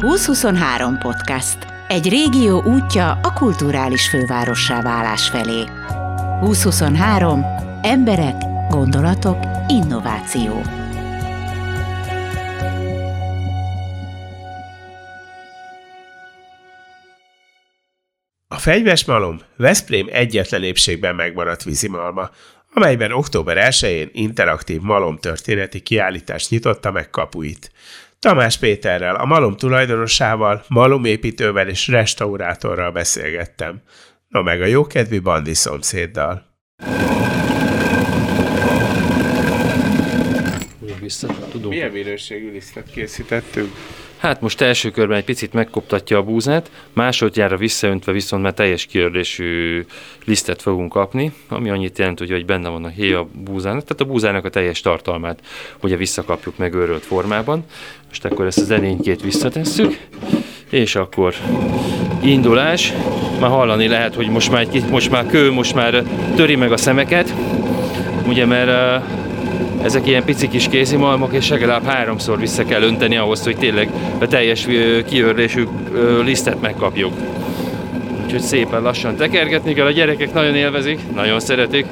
2023 podcast. Egy régió útja a kulturális fővárossá válás felé. 2023. Emberek, gondolatok, innováció. A fegyves malom Veszprém egyetlen épségben megmaradt vízimalma, amelyben október 1-én interaktív malom történeti kiállítást nyitotta meg kapuit. Tamás Péterrel, a malom tulajdonosával, malomépítővel és restaurátorral beszélgettem. No meg a jókedvű bandi szomszéddal. Vissza tudunk. Milyen minőségű lisztet készítettünk? Hát most első körben egy picit megkoptatja a búzát, másodjára visszaöntve viszont már teljes kiördésű lisztet fogunk kapni, ami annyit jelent, hogy benne van a héj a búzának, tehát a búzának a teljes tartalmát ugye visszakapjuk meg őrölt formában. Most akkor ezt az edénykét visszatesszük, és akkor indulás. Már hallani lehet, hogy most már, egy, most már kő, most már töri meg a szemeket, ugye mert ezek ilyen pici kis kézimalmok, és legalább háromszor vissza kell önteni ahhoz, hogy tényleg a teljes kiörlésű lisztet megkapjuk. Úgyhogy szépen lassan tekergetni kell, a gyerekek nagyon élvezik, nagyon szeretik,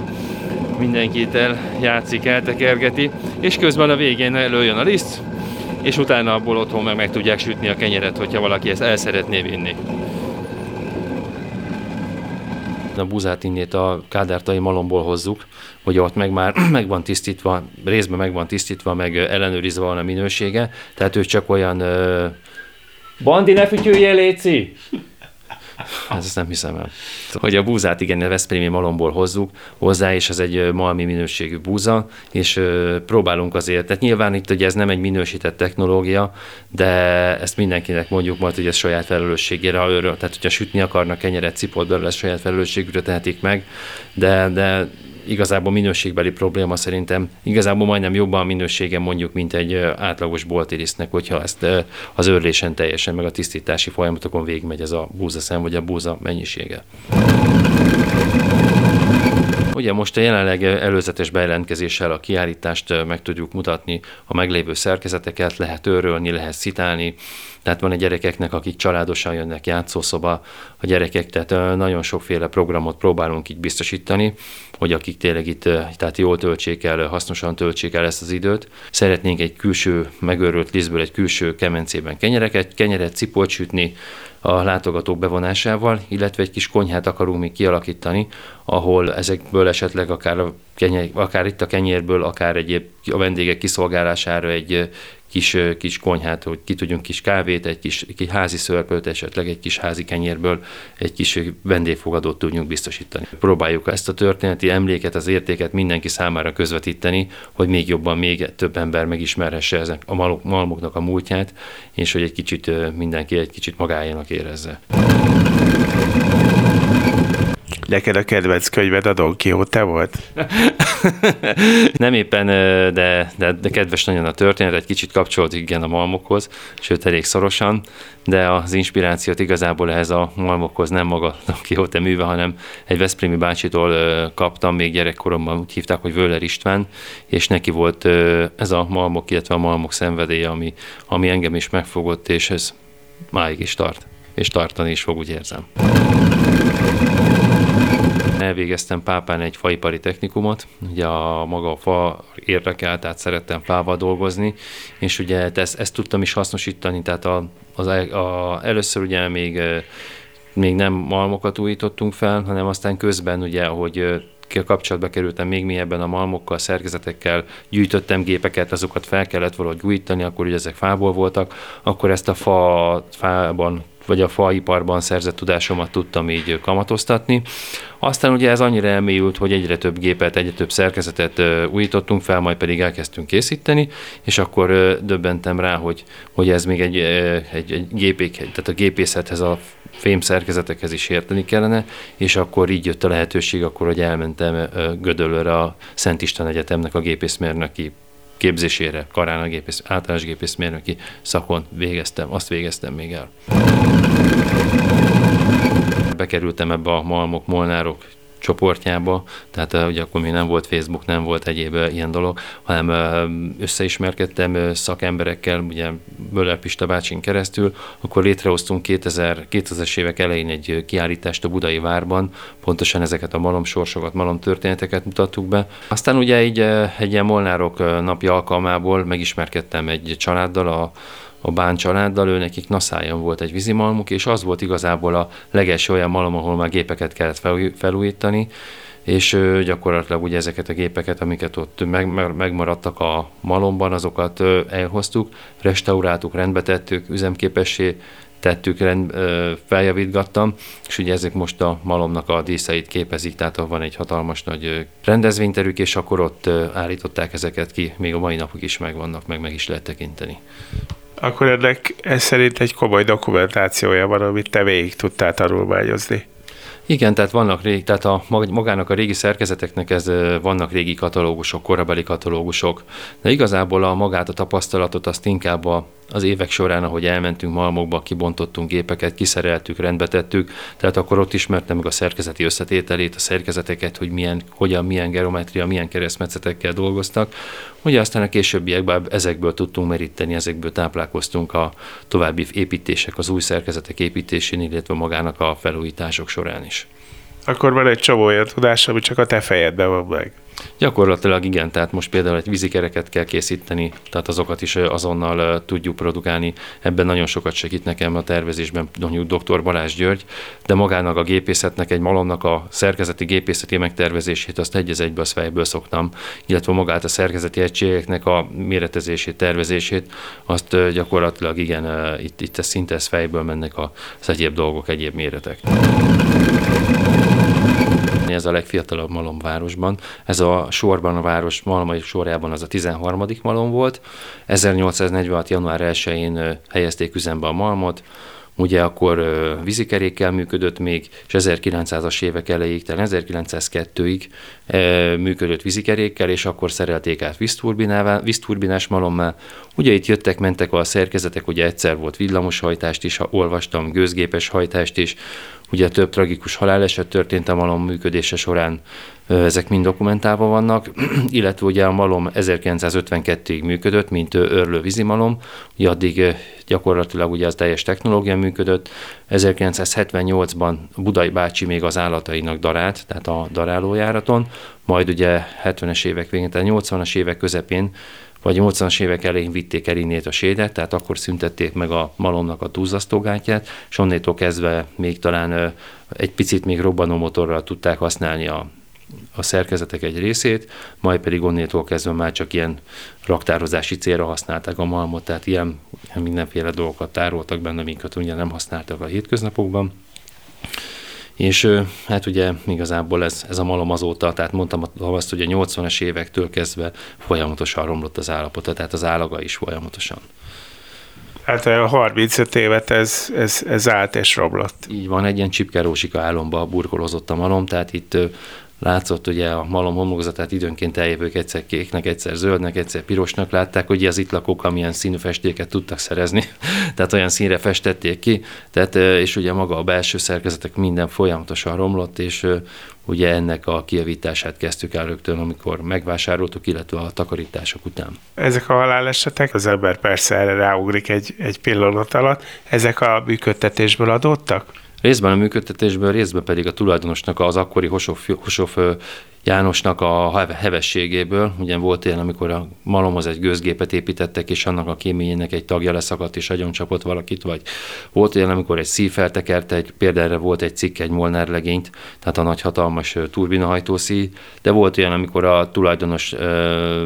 mindenkit el játszik, eltekergeti, és közben a végén előjön a liszt, és utána abból otthon meg, meg tudják sütni a kenyeret, hogyha valaki ezt el szeretné vinni. A búzát innét a kádártai malomból hozzuk, hogy ott meg már meg van tisztítva, részben meg van tisztítva, meg ellenőrizve van a minősége, tehát ő csak olyan Bandi, ne fütyülje, Léci! Ez ezt nem hiszem el. Hogy a búzát igen, a Veszprémi malomból hozzuk hozzá, és ez egy malmi minőségű búza, és próbálunk azért, tehát nyilván itt ugye ez nem egy minősített technológia, de ezt mindenkinek mondjuk majd, hogy ez saját felelősségére, ha őről, tehát hogyha sütni akarnak kenyeret, cipót belőle, saját felelősségükre tehetik meg, de, de igazából minőségbeli probléma szerintem igazából majdnem jobban a minősége mondjuk, mint egy átlagos boltirisznek, hogyha ezt az örlésen teljesen, meg a tisztítási folyamatokon végigmegy ez a búzaszem, vagy a búza mennyisége. Ugye most a jelenleg előzetes bejelentkezéssel a kiállítást meg tudjuk mutatni, a meglévő szerkezeteket lehet őrölni, lehet szitálni, tehát van egy gyerekeknek, akik családosan jönnek játszószoba, a gyerekek, tehát nagyon sokféle programot próbálunk így biztosítani, hogy akik tényleg itt tehát jól töltsék el, hasznosan töltsék el ezt az időt. Szeretnénk egy külső megőrült lisztből egy külső kemencében kenyereket, kenyeret, cipolt sütni, a látogatók bevonásával, illetve egy kis konyhát akarunk még kialakítani, ahol ezekből esetleg akár, a kenyer, akár itt a kenyérből, akár egyéb a vendégek kiszolgálására egy kis, kis konyhát, hogy ki tudjunk kis kávét, egy kis, egy házi szörpöt, esetleg egy kis házi kenyérből egy kis vendégfogadót tudjunk biztosítani. Próbáljuk ezt a történeti emléket, az értéket mindenki számára közvetíteni, hogy még jobban, még több ember megismerhesse ezek a malmoknak a múltját, és hogy egy kicsit mindenki egy kicsit magájának érezze. Neked a kedvenc könyved a Don Quixote volt? nem éppen, de, de, de kedves nagyon a történet, egy kicsit kapcsolódik igen a malmokhoz, sőt elég szorosan, de az inspirációt igazából ehhez a malmokhoz nem maga Don Quixote műve, hanem egy Veszprémi bácsitól kaptam, még gyerekkoromban úgy hívták, hogy Völler István, és neki volt ez a malmok, illetve a malmok szenvedélye, ami, ami engem is megfogott, és ez máig is tart, és tartani is fog, úgy érzem. Elvégeztem Pápán egy faipari technikumot, ugye a maga a fa érdekel, tehát szerettem fával dolgozni, és ugye ezt, ezt tudtam is hasznosítani, tehát a, az, a, először ugye még még nem malmokat újítottunk fel, hanem aztán közben ugye, hogy kapcsolatba kerültem még mélyebben a malmokkal, szerkezetekkel, gyűjtöttem gépeket, azokat fel kellett valahogy gyújtani, akkor ugye ezek fából voltak, akkor ezt a fa, fában vagy a faiparban szerzett tudásomat tudtam így kamatoztatni. Aztán ugye ez annyira elmélyült, hogy egyre több gépet, egyre több szerkezetet újítottunk fel, majd pedig elkezdtünk készíteni, és akkor döbbentem rá, hogy, hogy ez még egy, egy, egy gépék, tehát a gépészethez, a fém szerkezetekhez is érteni kellene, és akkor így jött a lehetőség, akkor, hogy elmentem Gödöllőre a Szent István Egyetemnek a gépészmérnöki képzésére, karán a gépész, általános gépészmérnöki szakon végeztem, azt végeztem még el. Bekerültem ebbe a malmok, molnárok csoportjába, tehát ugye akkor még nem volt Facebook, nem volt egyéb ilyen dolog, hanem összeismerkedtem szakemberekkel, ugye Böller Pista bácsin keresztül, akkor létrehoztunk 2000, 2000-es évek elején egy kiállítást a Budai Várban, pontosan ezeket a malom sorsokat, malom történeteket mutattuk be. Aztán ugye így egy ilyen Molnárok napi alkalmából megismerkedtem egy családdal, a a Bán családdal, ő nekik naszájon volt egy vízimalmuk, és az volt igazából a legelső olyan malom, ahol már gépeket kellett felújítani, és gyakorlatilag ugye ezeket a gépeket, amiket ott meg, megmaradtak a malomban, azokat elhoztuk, restauráltuk, rendbe tettük, üzemképessé tettük, rend, feljavítgattam, és ugye ezek most a malomnak a díszeit képezik, tehát van egy hatalmas nagy rendezvényterük, és akkor ott állították ezeket ki, még a mai napok is megvannak, meg meg is lehet tekinteni akkor ennek ez szerint egy komoly dokumentációja van, amit te végig tudtál tanulmányozni. Igen, tehát vannak régi, tehát a, magának a régi szerkezeteknek ez vannak régi katalógusok, korabeli katalógusok, de igazából a magát a tapasztalatot azt inkább a az évek során, ahogy elmentünk malmokba, kibontottunk gépeket, kiszereltük, rendbe tettük, tehát akkor ott ismertem meg a szerkezeti összetételét, a szerkezeteket, hogy milyen, hogyan, milyen geometria, milyen keresztmetszetekkel dolgoztak. Ugye aztán a későbbiekben ezekből tudtunk meríteni, ezekből táplálkoztunk a további építések, az új szerkezetek építésén, illetve magának a felújítások során is. Akkor van egy csomó olyan tudás, ami csak a te fejedben van meg. Gyakorlatilag igen, tehát most például egy vízikereket kell készíteni, tehát azokat is azonnal tudjuk produkálni. Ebben nagyon sokat segít nekem a tervezésben dr. Balázs György, de magának a gépészetnek, egy malomnak a szerkezeti gépészeti megtervezését, azt egy egybe az fejből szoktam, illetve magát a szerkezeti egységeknek a méretezését, tervezését, azt gyakorlatilag igen, itt, itt szinte ez fejből mennek az egyéb dolgok, egyéb méretek ez a legfiatalabb malomvárosban. Ez a sorban a város malmai sorjában az a 13. malom volt. 1846. január 1-én helyezték üzembe a malmot, ugye akkor vízikerékkel működött még, és 1900-as évek elejéig, tehát 1902-ig működött vízikerékkel, és akkor szerelték át vízturbinás malommá. Ugye itt jöttek, mentek a szerkezetek, ugye egyszer volt villamoshajtást is, olvastam, gőzgépes hajtást is, Ugye több tragikus haláleset történt a malom működése során, ezek mind dokumentálva vannak, illetve ugye a malom 1952-ig működött, mint örlő vízimalom, ugye addig gyakorlatilag ugye az teljes technológia működött. 1978-ban Budai bácsi még az állatainak darált, tehát a darálójáraton, majd ugye 70-es évek végén, tehát 80-as évek közepén vagy 80-as évek elején vitték el innét a sédet, tehát akkor szüntették meg a malomnak a túlzasztógátját, és onnétól kezdve még talán egy picit még robbanó motorral tudták használni a, a szerkezetek egy részét, majd pedig onnétól kezdve már csak ilyen raktározási célra használták a malmot, tehát ilyen mindenféle dolgokat tároltak benne, amiket ugye nem használtak a hétköznapokban. És hát ugye igazából ez, ez a malom azóta, tehát mondtam azt, hogy a 80-as évektől kezdve folyamatosan romlott az állapota, tehát az állaga is folyamatosan. Hát a 35 évet ez, ez, ez állt és romlott. Így van, egy ilyen csipkerósika álomba burkolozott a malom, tehát itt látszott ugye a malom homlokzatát időnként eljövők egyszer kéknek, egyszer zöldnek, egyszer pirosnak látták, hogy az itt lakók amilyen színű festéket tudtak szerezni, tehát olyan színre festették ki, tehát, és ugye maga a belső szerkezetek minden folyamatosan romlott, és ugye ennek a kijavítását kezdtük el rögtön, amikor megvásároltuk, illetve a takarítások után. Ezek a halálesetek, az ember persze erre ráugrik egy, egy pillanat alatt, ezek a működtetésből adottak? Részben a működtetésből, részben pedig a tulajdonosnak az akkori Hosov, Hosov Jánosnak a hevességéből. Ugye volt ilyen, amikor a malomhoz egy gőzgépet építettek, és annak a kéményének egy tagja leszakadt, és agyon csapott valakit, vagy volt ilyen, amikor egy szív feltekerte, egy, például volt egy cikk, egy Molnár legényt, tehát a nagy hatalmas turbinahajtó szív, de volt olyan, amikor a tulajdonos ö,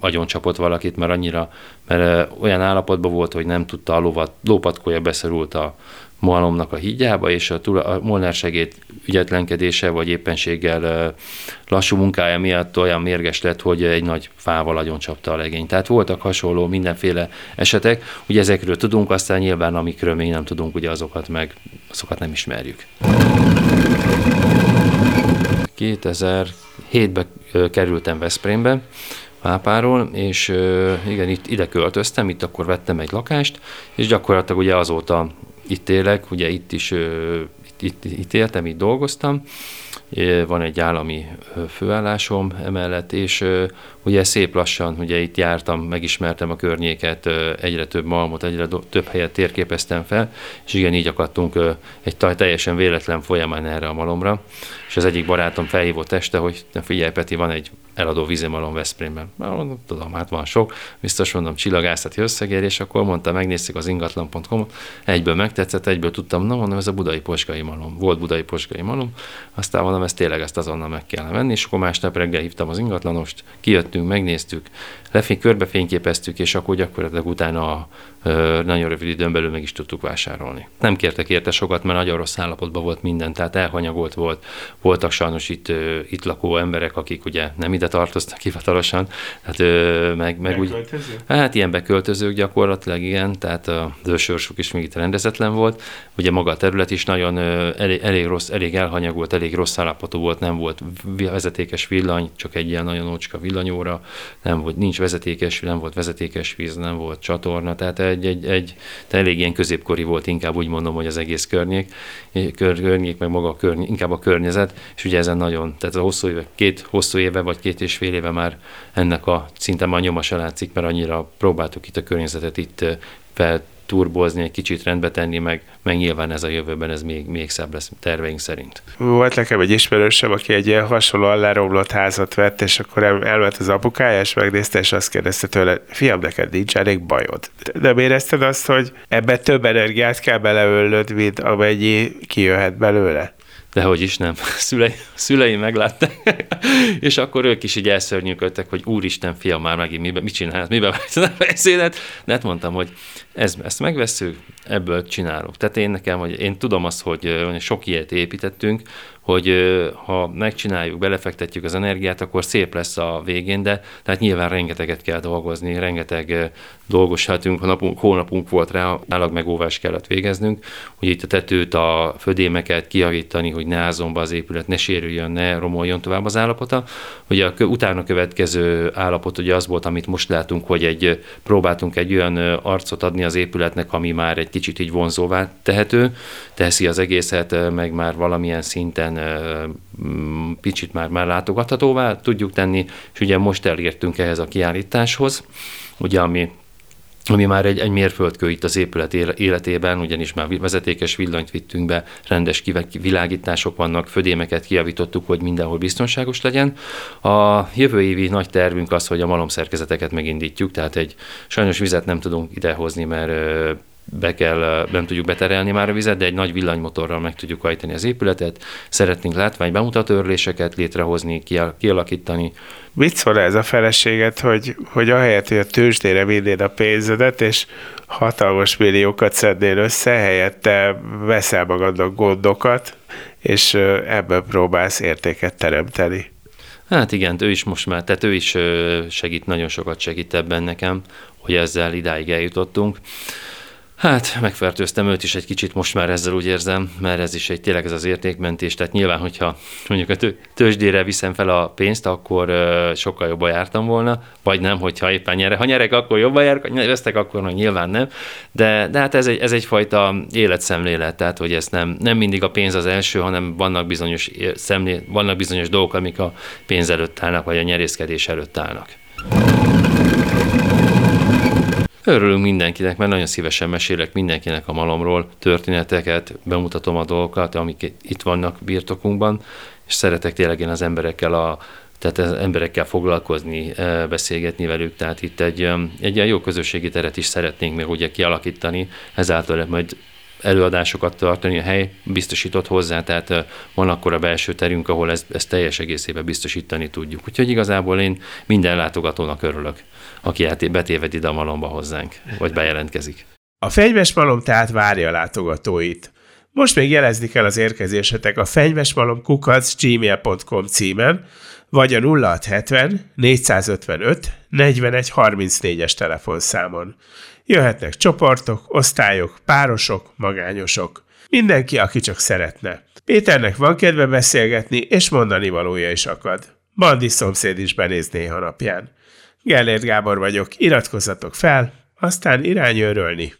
agyon csapott valakit, mert annyira, mert ö, olyan állapotban volt, hogy nem tudta a lovat, lópatkója beszorult a malomnak a hídjába, és a, a Molnár segéd ügyetlenkedése vagy éppenséggel lassú munkája miatt olyan mérges lett, hogy egy nagy fával agyon csapta a legény. Tehát voltak hasonló mindenféle esetek, ugye ezekről tudunk, aztán nyilván amikről még nem tudunk, ugye azokat meg azokat nem ismerjük. 2007-ben kerültem Veszprémbe, Pápáról, és igen, itt ide költöztem, itt akkor vettem egy lakást, és gyakorlatilag ugye azóta itt élek, ugye itt is itt, itt éltem, itt dolgoztam, van egy állami főállásom emellett, és ugye szép lassan, ugye itt jártam, megismertem a környéket, egyre több malmot, egyre több helyet térképeztem fel, és igen, így akadtunk egy teljesen véletlen folyamán erre a malomra, és az egyik barátom felhívott este, hogy figyelj Peti, van egy eladó vízimalom Veszprémben. Mondom, tudom, hát van sok, biztos mondom, csillagászati összegér, és akkor mondta, megnéztük az ingatlan.com, egyből megtetszett, egyből tudtam, na mondom, ez a budai posgai malom, volt budai posgai malom, aztán mondom, ezt tényleg ezt azonnal meg kellene venni, és akkor másnap reggel hívtam az ingatlanost, kijöttünk, megnéztük, lefény, körbefényképeztük, és akkor gyakorlatilag utána a nagyon rövid időn belül meg is tudtuk vásárolni. Nem kértek érte sokat, mert nagyon rossz állapotban volt minden, tehát elhanyagolt volt. Voltak sajnos itt, itt lakó emberek, akik ugye nem ide tartoztak hivatalosan, hát meg, meg úgy, hát ilyen beköltözők gyakorlatilag, igen, tehát az ősorsuk is még itt rendezetlen volt. Ugye maga a terület is nagyon elég, elég rossz, elég elhanyagolt, elég rossz állapotú volt, nem volt vezetékes villany, csak egy ilyen nagyon ócska villanyóra, nem volt, nincs vezetékes, nem volt vezetékes víz, nem volt csatorna, tehát egy, egy, egy elég ilyen középkori volt, inkább úgy mondom, hogy az egész környék, kör, környék, meg maga a körny, inkább a környezet, és ugye ezen nagyon, tehát a hosszú éve, két hosszú éve, vagy két és fél éve már ennek a szinte már nyoma se látszik, mert annyira próbáltuk itt a környezetet itt fel turbozni, egy kicsit rendbe tenni, meg, meg nyilván ez a jövőben ez még, még szebb lesz terveink szerint. Volt nekem egy ismerősöm, aki egy ilyen hasonló leromlott házat vett, és akkor elment az apukája, és megnézte, és azt kérdezte tőle, fiam, neked nincs elég bajod. Nem érezted azt, hogy ebbe több energiát kell beleöllöd, mint amennyi kijöhet belőle? De hogy is nem. Szülei, szüleim meglátták, és akkor ők is így elszörnyűködtek, hogy úristen, fiam, már megint mibe, mit csinálsz, mibe vágtad a beszédet. De hát mondtam, hogy ez, ezt megveszünk, ebből csinálok. Tehát én nekem, hogy én tudom azt, hogy sok ilyet építettünk, hogy ha megcsináljuk, belefektetjük az energiát, akkor szép lesz a végén, de tehát nyilván rengeteget kell dolgozni, rengeteg dolgos hetünk, napunk, hónapunk volt rá, állag megóvás kellett végeznünk, hogy itt a tetőt, a födémeket kiavítani, hogy ne ázzon be az épület, ne sérüljön, ne romoljon tovább az állapota. Ugye a utána következő állapot ugye az volt, amit most látunk, hogy egy, próbáltunk egy olyan arcot adni az épületnek, ami már egy kicsit így vonzóvá tehető, teszi az egészet, meg már valamilyen szinten kicsit már, már látogathatóvá tudjuk tenni, és ugye most elértünk ehhez a kiállításhoz, ugye ami ami már egy, egy mérföldkő itt az épület életében, ugyanis már vezetékes villanyt vittünk be, rendes világítások vannak, födémeket kiavítottuk, hogy mindenhol biztonságos legyen. A jövő évi nagy tervünk az, hogy a malomszerkezeteket megindítjuk, tehát egy sajnos vizet nem tudunk idehozni, mert be kell, nem tudjuk beterelni már a vizet, de egy nagy villanymotorral meg tudjuk hajtani az épületet. Szeretnénk látvány bemutatőrléseket létrehozni, kialakítani. Mit szól ez a feleséget, hogy, hogy ahelyett, hogy a tőzsdére vinnéd a pénzedet, és hatalmas milliókat szednél össze, helyette veszel magadnak gondokat, és ebből próbálsz értéket teremteni. Hát igen, ő is most már, tehát ő is segít, nagyon sokat segít ebben nekem, hogy ezzel idáig eljutottunk. Hát, megfertőztem őt is egy kicsit, most már ezzel úgy érzem, mert ez is egy tényleg ez az értékmentés, tehát nyilván, hogyha mondjuk a tőzsdére viszem fel a pénzt, akkor sokkal jobban jártam volna, vagy nem, hogyha éppen nyere. Ha nyerek, akkor jobban járok, ha vesztek, akkor hogy nyilván nem. De, de hát ez, egy, ez egyfajta életszemlélet, tehát hogy ez nem, nem mindig a pénz az első, hanem vannak bizonyos, szemlé, vannak bizonyos dolgok, amik a pénz előtt állnak, vagy a nyerészkedés előtt állnak. Örülünk mindenkinek, mert nagyon szívesen mesélek mindenkinek a malomról, történeteket, bemutatom a dolgokat, amik itt vannak birtokunkban, és szeretek tényleg én az emberekkel a tehát az emberekkel foglalkozni, e, beszélgetni velük, tehát itt egy, egy ilyen jó közösségi teret is szeretnénk még ugye kialakítani, ezáltal majd előadásokat tartani, a hely biztosított hozzá, tehát van akkor a belső terünk, ahol ezt, ezt teljes egészében biztosítani tudjuk. Úgyhogy igazából én minden látogatónak örülök, aki betéved ide a malomba hozzánk, vagy bejelentkezik. A fegyves malom tehát várja a látogatóit. Most még jelezni kell az érkezésetek a fenyvesmalom gmail.com címen, vagy a 0670 455 41 34-es telefonszámon. Jöhetnek csoportok, osztályok, párosok, magányosok. Mindenki, aki csak szeretne. Péternek van kedve beszélgetni, és mondani valója is akad. Bandi szomszéd is benéz néha napján. Gellért Gábor vagyok, iratkozzatok fel, aztán irány örölni.